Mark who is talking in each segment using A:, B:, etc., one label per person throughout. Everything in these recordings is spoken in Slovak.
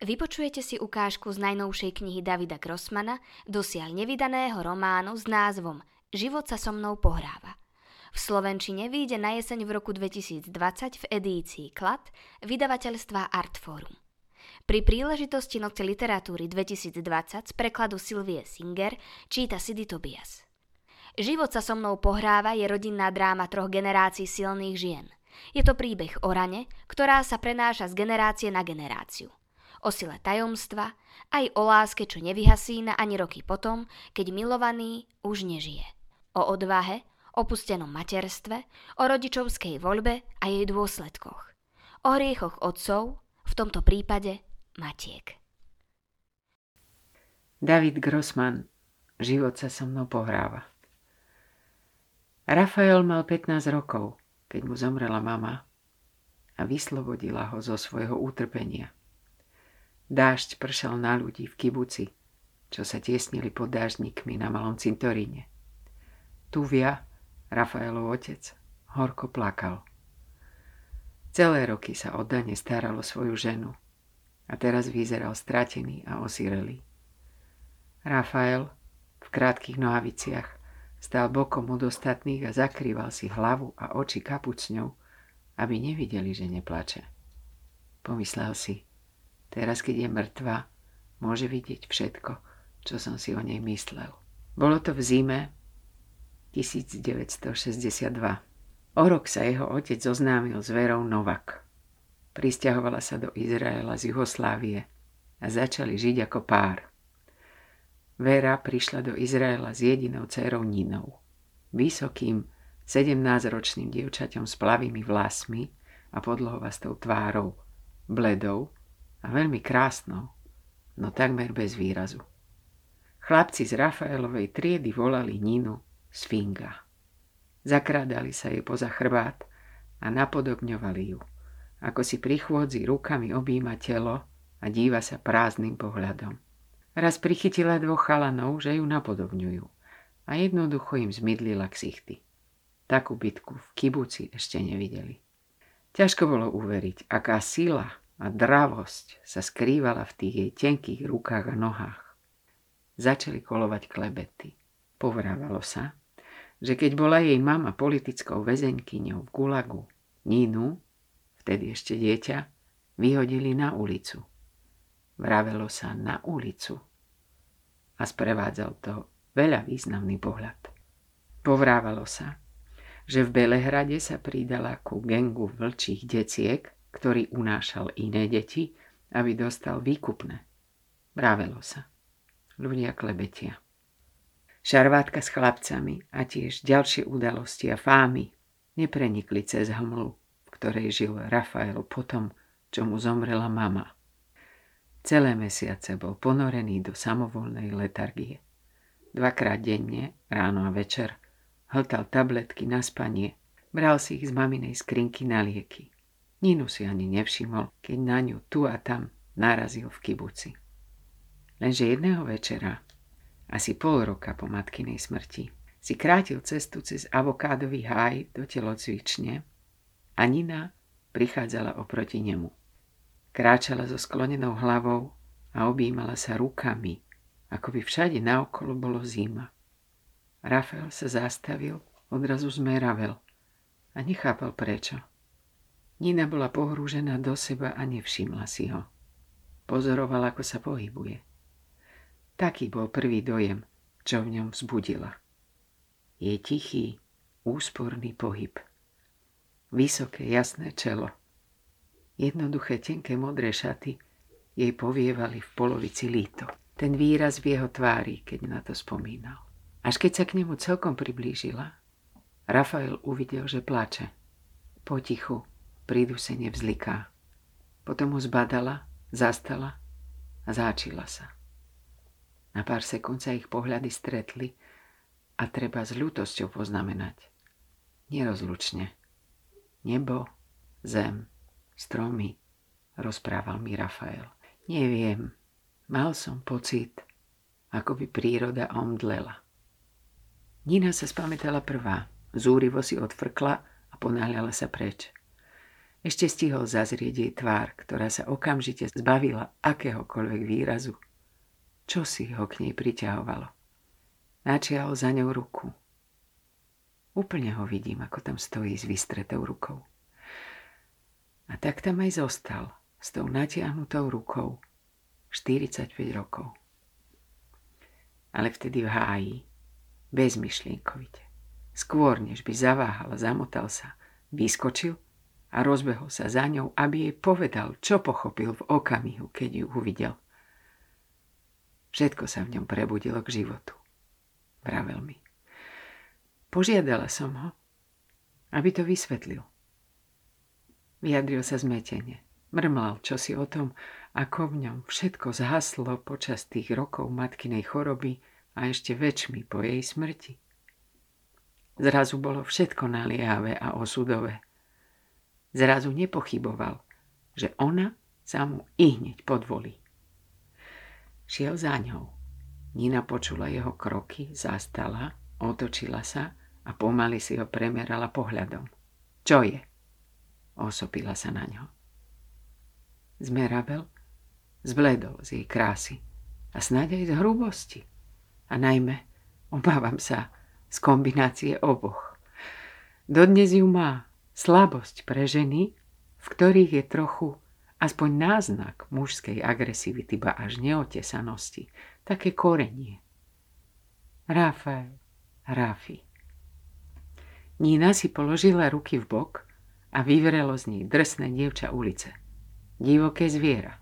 A: Vypočujete si ukážku z najnovšej knihy Davida Grossmana, dosiaľ nevydaného románu s názvom Život sa so mnou pohráva. V Slovenčine vyjde na jeseň v roku 2020 v edícii Klad vydavateľstva Artforum. Pri príležitosti Noci literatúry 2020 z prekladu Sylvie Singer číta Sidy Tobias. Život sa so mnou pohráva je rodinná dráma troch generácií silných žien. Je to príbeh o rane, ktorá sa prenáša z generácie na generáciu o sile tajomstva, aj o láske, čo nevyhasína ani roky potom, keď milovaný už nežije. O odvahe, opustenom materstve, o rodičovskej voľbe a jej dôsledkoch. O hriechoch otcov, v tomto prípade matiek.
B: David Grossman Život sa so mnou pohráva. Rafael mal 15 rokov, keď mu zomrela mama a vyslobodila ho zo svojho utrpenia – Dážď pršal na ľudí v kibuci, čo sa tiesnili pod dážnikmi na malom cintoríne. Tuvia, Rafaelov otec, horko plakal. Celé roky sa oddane staral o svoju ženu a teraz vyzeral stratený a osirelý. Rafael v krátkých nohaviciach stál bokom od ostatných a zakrýval si hlavu a oči kapucňou, aby nevideli, že neplače. Pomyslel si, Teraz, keď je mŕtva, môže vidieť všetko, čo som si o nej myslel. Bolo to v zime 1962. O rok sa jeho otec zoznámil s Verou Novak. Pristahovala sa do Izraela z Juhoslávie a začali žiť ako pár. Vera prišla do Izraela s jedinou dcerou Ninou. Vysokým, 17-ročným dievčaťom s plavými vlasmi a podlohovastou tvárou, bledou, a veľmi krásnou, no takmer bez výrazu. Chlapci z Rafaelovej triedy volali Ninu Sfinga. Zakrádali sa jej poza chrbát a napodobňovali ju, ako si pri chôdzi rukami objíma telo a díva sa prázdnym pohľadom. Raz prichytila dvoch chalanov, že ju napodobňujú a jednoducho im zmydlila ksichty. Takú bitku v kibuci ešte nevideli. Ťažko bolo uveriť, aká sila a dravosť sa skrývala v tých jej tenkých rukách a nohách. Začali kolovať klebety. Povrávalo sa, že keď bola jej mama politickou väzeňkyňou v Gulagu, Nínu, vtedy ešte dieťa, vyhodili na ulicu. Vravelo sa na ulicu. A sprevádzal to veľa významný pohľad. Povrávalo sa, že v Belehrade sa pridala ku gengu vlčích deciek, ktorý unášal iné deti, aby dostal výkupné. Vravelo sa. Ľudia klebetia. Šarvátka s chlapcami a tiež ďalšie udalosti a fámy neprenikli cez hmlu, v ktorej žil Rafael potom, čo mu zomrela mama. Celé mesiace bol ponorený do samovolnej letargie. Dvakrát denne, ráno a večer, hltal tabletky na spanie, bral si ich z maminej skrinky na lieky. Ninu si ani nevšimol, keď na ňu tu a tam narazil v kibuci. Lenže jedného večera, asi pol roka po matkinej smrti, si krátil cestu cez avokádový háj do telocvične a Nina prichádzala oproti nemu. Kráčala so sklonenou hlavou a objímala sa rukami, ako by všade naokolo bolo zima. Rafael sa zastavil, odrazu zmeravel a nechápal prečo. Nina bola pohrúžená do seba a nevšimla si ho. Pozorovala, ako sa pohybuje. Taký bol prvý dojem, čo v ňom vzbudila. Je tichý, úsporný pohyb. Vysoké, jasné čelo. Jednoduché, tenké modré šaty jej povievali v polovici líto. Ten výraz v jeho tvári, keď na to spomínal. Až keď sa k nemu celkom priblížila, Rafael uvidel, že plače. Potichu, prídusene vzliká. Potom ho zbadala, zastala a záčila sa. Na pár sekúnd sa ich pohľady stretli a treba s ľútosťou poznamenať. Nerozlučne. Nebo, zem, stromy, rozprával mi Rafael. Neviem, mal som pocit, ako by príroda omdlela. Nina sa spamätala prvá, zúrivo si odfrkla a ponáhľala sa preč. Ešte stihol zazrieť jej tvár, ktorá sa okamžite zbavila akéhokoľvek výrazu. Čo si ho k nej priťahovalo? Načiahol za ňou ruku. Úplne ho vidím, ako tam stojí s vystretou rukou. A tak tam aj zostal, s tou natiahnutou rukou, 45 rokov. Ale vtedy v háji, bezmyšlienkovite, skôr než by zaváhal zamotal sa, vyskočil a rozbehol sa za ňou, aby jej povedal, čo pochopil v okamihu, keď ju uvidel. Všetko sa v ňom prebudilo k životu. Vravel mi. Požiadala som ho, aby to vysvetlil. Vyjadril sa zmetene. Mrmlal čosi o tom, ako v ňom všetko zhaslo počas tých rokov matkinej choroby a ešte väčšmi po jej smrti. Zrazu bolo všetko naliehavé a osudové. Zrazu nepochyboval, že ona sa mu i hneď podvolí. Šiel za ňou. Nina počula jeho kroky, zastala, otočila sa a pomaly si ho premerala pohľadom. Čo je? Osopila sa na ňo. Zmerabel zbledol z jej krásy a snáď aj z hrubosti. A najmä, obávam sa, z kombinácie oboch. Dodnes ju má, slabosť pre ženy, v ktorých je trochu aspoň náznak mužskej agresivity, ba až neotesanosti, také korenie. Rafael, Rafi. Nina si položila ruky v bok a vyvrelo z nich drsné dievča ulice. Divoké zviera.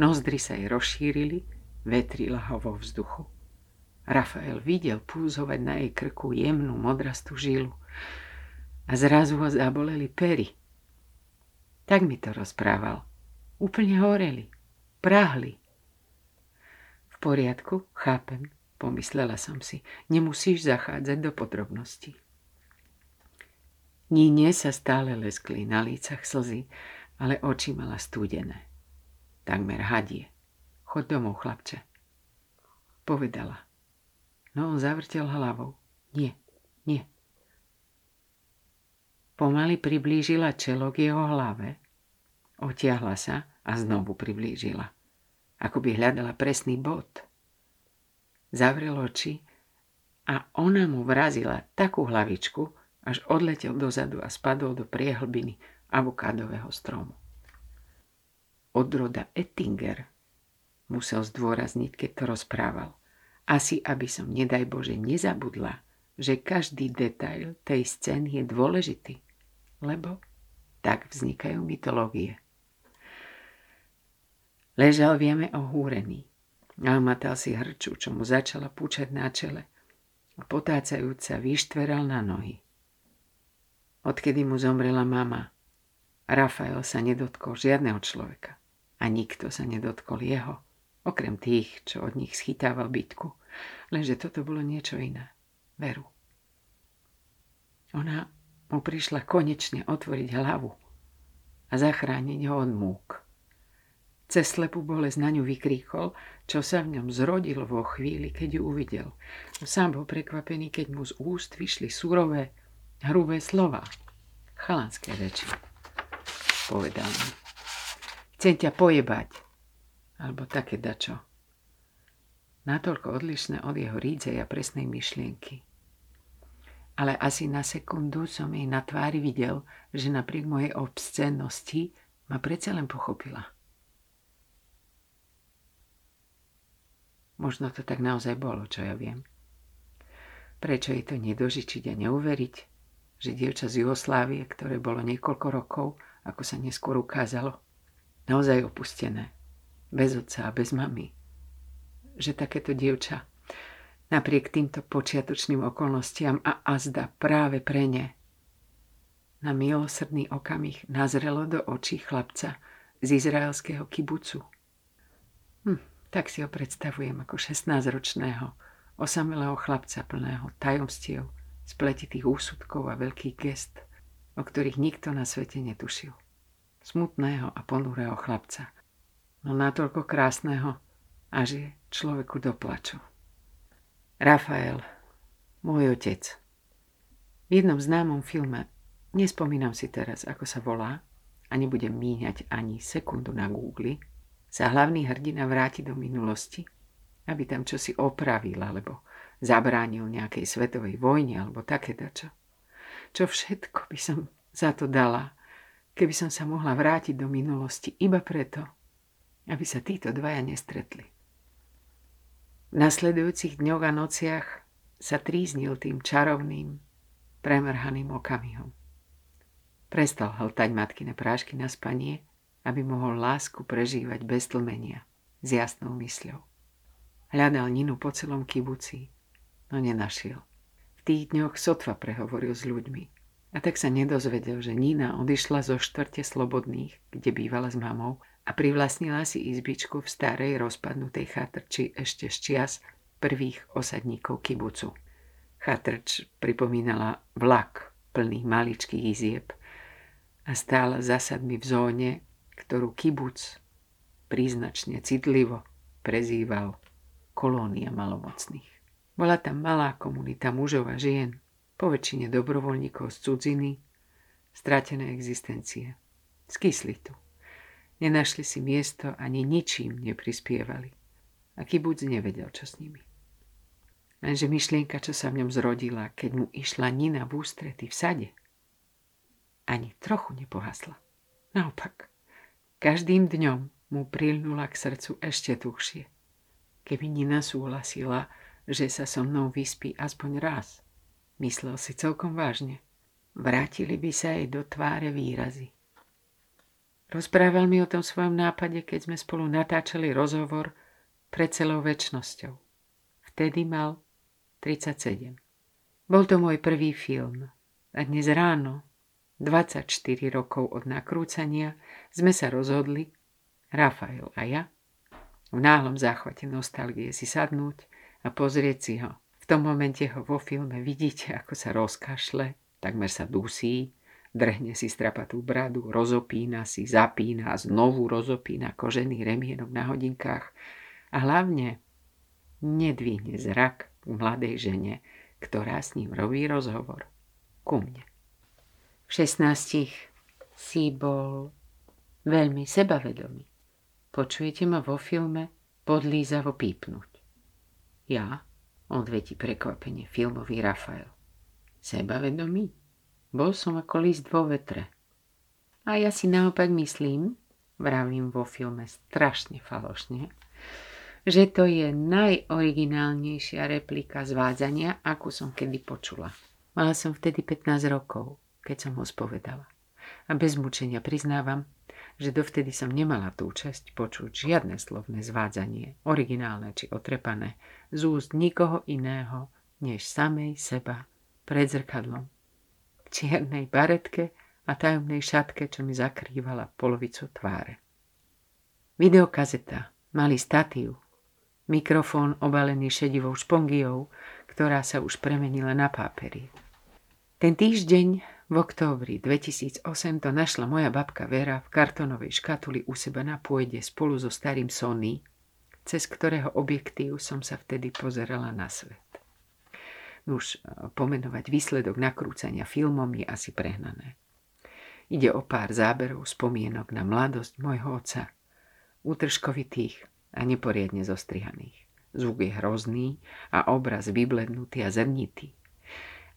B: Nozdry sa jej rozšírili, vetrila ho vo vzduchu. Rafael videl púzovať na jej krku jemnú modrastú žilu a zrazu ho zaboleli pery. Tak mi to rozprával. Úplne horeli, prahli. V poriadku, chápem, pomyslela som si. Nemusíš zachádzať do podrobností. Níne sa stále leskli na lícach slzy, ale oči mala studené. Takmer hadie. Chod domov, chlapče. Povedala. No on zavrtel hlavou. Nie, nie. Pomaly priblížila čelo k jeho hlave, otiahla sa a znovu priblížila, ako by hľadala presný bod. Zavrel oči a ona mu vrazila takú hlavičku, až odletel dozadu a spadol do priehlbiny avokádového stromu. Odroda Ettinger musel zdôrazniť, keď to rozprával. Asi, aby som, nedaj Bože, nezabudla, že každý detail tej scény je dôležitý lebo tak vznikajú mytológie. Ležal vieme ohúrený a matal si hrču, čo mu začala púčať na čele a potácajúca vyštveral na nohy. Odkedy mu zomrela mama, Rafael sa nedotkol žiadneho človeka a nikto sa nedotkol jeho, okrem tých, čo od nich schytával bytku. Lenže toto bolo niečo iné. Veru. Ona mu prišla konečne otvoriť hlavu a zachrániť ho od múk. Cez slepú bolesť na ňu vykríkol, čo sa v ňom zrodil vo chvíli, keď ju uvidel. Sám bol prekvapený, keď mu z úst vyšli surové, hrubé slova. Chalanské reči. Povedal mi. Chcem ťa pojebať. Alebo také dačo. Natoľko odlišné od jeho rídzej a presnej myšlienky ale asi na sekundu som jej na tvári videl, že napriek mojej obscénnosti ma predsa len pochopila. Možno to tak naozaj bolo, čo ja viem. Prečo jej to nedožičiť a neuveriť, že dievča z Jugoslávie, ktoré bolo niekoľko rokov, ako sa neskôr ukázalo, naozaj opustené, bez otca a bez mamy, že takéto dievča napriek týmto počiatočným okolnostiam a azda práve pre ne. Na milosrdný okamih nazrelo do očí chlapca z izraelského kibucu. Hm, tak si ho predstavujem ako 16-ročného, osamelého chlapca plného tajomstiev, spletitých úsudkov a veľkých gest, o ktorých nikto na svete netušil. Smutného a ponurého chlapca, no natoľko krásneho, až je človeku do plaču. Rafael, môj otec. V jednom známom filme, nespomínam si teraz, ako sa volá, a nebudem míňať ani sekundu na Google, sa hlavný hrdina vráti do minulosti, aby tam čosi opravil alebo zabránil nejakej svetovej vojne alebo také dačo. Čo všetko by som za to dala, keby som sa mohla vrátiť do minulosti iba preto, aby sa títo dvaja nestretli. V nasledujúcich dňoch a nociach sa tríznil tým čarovným, premrhaným okamihom. Prestal hltať matkine prášky na spanie aby mohol lásku prežívať bez tlmenia, s jasnou mysľou. Hľadal Ninu po celom kibuci, no nenašiel. V tých dňoch sotva prehovoril s ľuďmi a tak sa nedozvedel, že Nina odišla zo štvrte slobodných, kde bývala s mamou a privlastnila si izbičku v starej rozpadnutej chatrči ešte z čias prvých osadníkov kibucu. Chatrč pripomínala vlak plný maličkých izieb a stála zásadmi v zóne, ktorú kibuc príznačne citlivo prezýval kolónia malomocných. Bola tam malá komunita mužov a žien, poväčšine dobrovoľníkov z cudziny, stratené existencie. Skysli tu. Nenašli si miesto ani ničím neprispievali. A kibuc nevedel, čo s nimi. Lenže myšlienka, čo sa v ňom zrodila, keď mu išla Nina v ústrety v sade, ani trochu nepohasla. Naopak, Každým dňom mu prilnula k srdcu ešte tuhšie. Keby Nina súhlasila, že sa so mnou vyspí aspoň raz, myslel si celkom vážne, vrátili by sa jej do tváre výrazy. Rozprával mi o tom svojom nápade, keď sme spolu natáčali rozhovor pred celou väčšnosťou. Vtedy mal 37. Bol to môj prvý film a dnes ráno 24 rokov od nakrúcania, sme sa rozhodli, Rafael a ja, v náhlom záchvate nostalgie si sadnúť a pozrieť si ho. V tom momente ho vo filme vidíte, ako sa rozkašle, takmer sa dusí, drhne si strapatú bradu, rozopína si, zapína znovu rozopína kožený remienok na hodinkách a hlavne nedvihne zrak k mladej žene, ktorá s ním robí rozhovor. Ku mne. 16 si bol veľmi sebavedomý. Počujete ma vo filme podlízavo pípnuť. Ja, odvetí prekvapenie filmový Rafael. Sebavedomý? Bol som ako list vo vetre. A ja si naopak myslím, vravím vo filme strašne falošne, že to je najoriginálnejšia replika zvádzania, akú som kedy počula. Mala som vtedy 15 rokov keď som ho spovedala. A bez mučenia priznávam, že dovtedy som nemala tú časť počuť žiadne slovné zvádzanie, originálne či otrepané, z úst nikoho iného, než samej seba pred zrkadlom. Čiernej baretke a tajomnej šatke, čo mi zakrývala polovicu tváre. Videokazeta, malý statív, mikrofón obalený šedivou špongiou, ktorá sa už premenila na pápery. Ten týždeň v októbri 2008 to našla moja babka Vera v kartonovej škatuli u seba na pôjde spolu so starým Sony, cez ktorého objektív som sa vtedy pozerala na svet. Už pomenovať výsledok nakrúcania filmom je asi prehnané. Ide o pár záberov spomienok na mladosť môjho oca, útržkovitých a neporiadne zostrihaných. Zvuk je hrozný a obraz vyblednutý a zrnitý.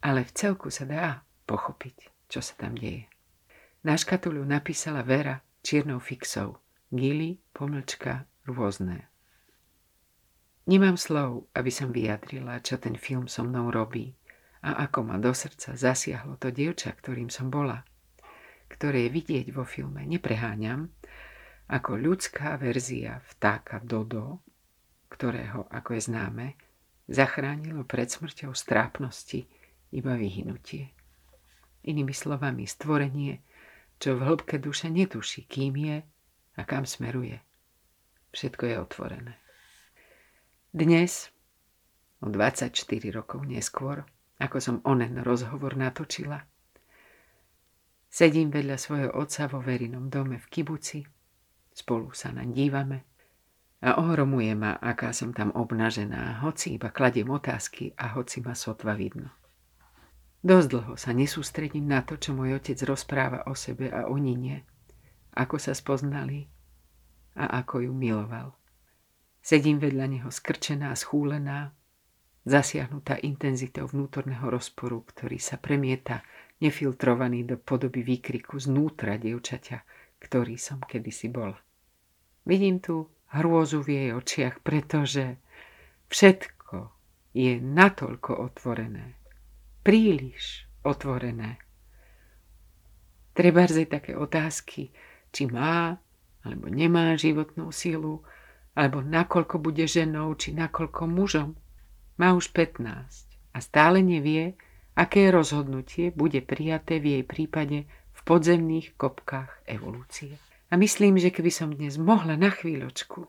B: Ale v celku sa dá pochopiť, čo sa tam deje. Na škatulu napísala Vera čiernou fixou. Gili, pomlčka, rôzne. Nemám slov, aby som vyjadrila, čo ten film so mnou robí a ako ma do srdca zasiahlo to dievča, ktorým som bola, ktoré vidieť vo filme, nepreháňam, ako ľudská verzia vtáka Dodo, ktorého, ako je známe, zachránilo pred smrťou strápnosti iba vyhnutie. Inými slovami, stvorenie, čo v hĺbke duše netuší, kým je a kam smeruje. Všetko je otvorené. Dnes, o 24 rokov neskôr, ako som onen rozhovor natočila, sedím vedľa svojho otca vo verinom dome v kibuci, spolu sa naň dívame a ohromuje ma, aká som tam obnažená, hoci iba kladiem otázky a hoci ma sotva vidno. Dosť dlho sa nesústredím na to, čo môj otec rozpráva o sebe a o Nine. ako sa spoznali a ako ju miloval. Sedím vedľa neho skrčená, schúlená, zasiahnutá intenzitou vnútorného rozporu, ktorý sa premieta nefiltrovaný do podoby výkriku znútra dievčaťa, ktorý som kedysi bol. Vidím tu hrôzu v jej očiach, pretože všetko je natoľko otvorené. Príliš otvorené. Treba také otázky, či má alebo nemá životnú silu, alebo nakoľko bude ženou, či nakoľko mužom. Má už 15 a stále nevie, aké rozhodnutie bude prijaté v jej prípade v podzemných kopkách evolúcie. A myslím, že keby som dnes mohla na chvíľočku,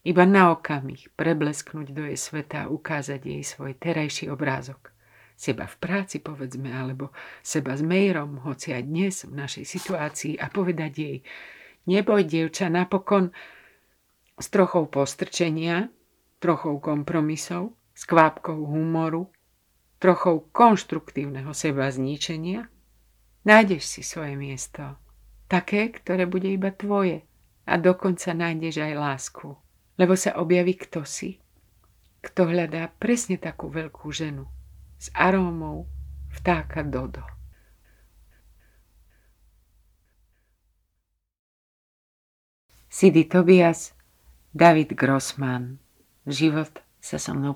B: iba na okamih preblesknúť do jej sveta a ukázať jej svoj terajší obrázok, seba v práci povedzme, alebo seba s Mejrom, hoci aj dnes v našej situácii a povedať jej, neboj dievča, napokon s trochou postrčenia, trochou kompromisov, s kvapkou humoru, trochou konštruktívneho seba zničenia, nájdeš si svoje miesto. Také, ktoré bude iba tvoje. A dokonca nájdeš aj lásku. Lebo sa objaví kto si, kto hľadá presne takú veľkú ženu s arómou vtáka Dodo. Sidy Tobias Давид Гросман. живът се со мnou.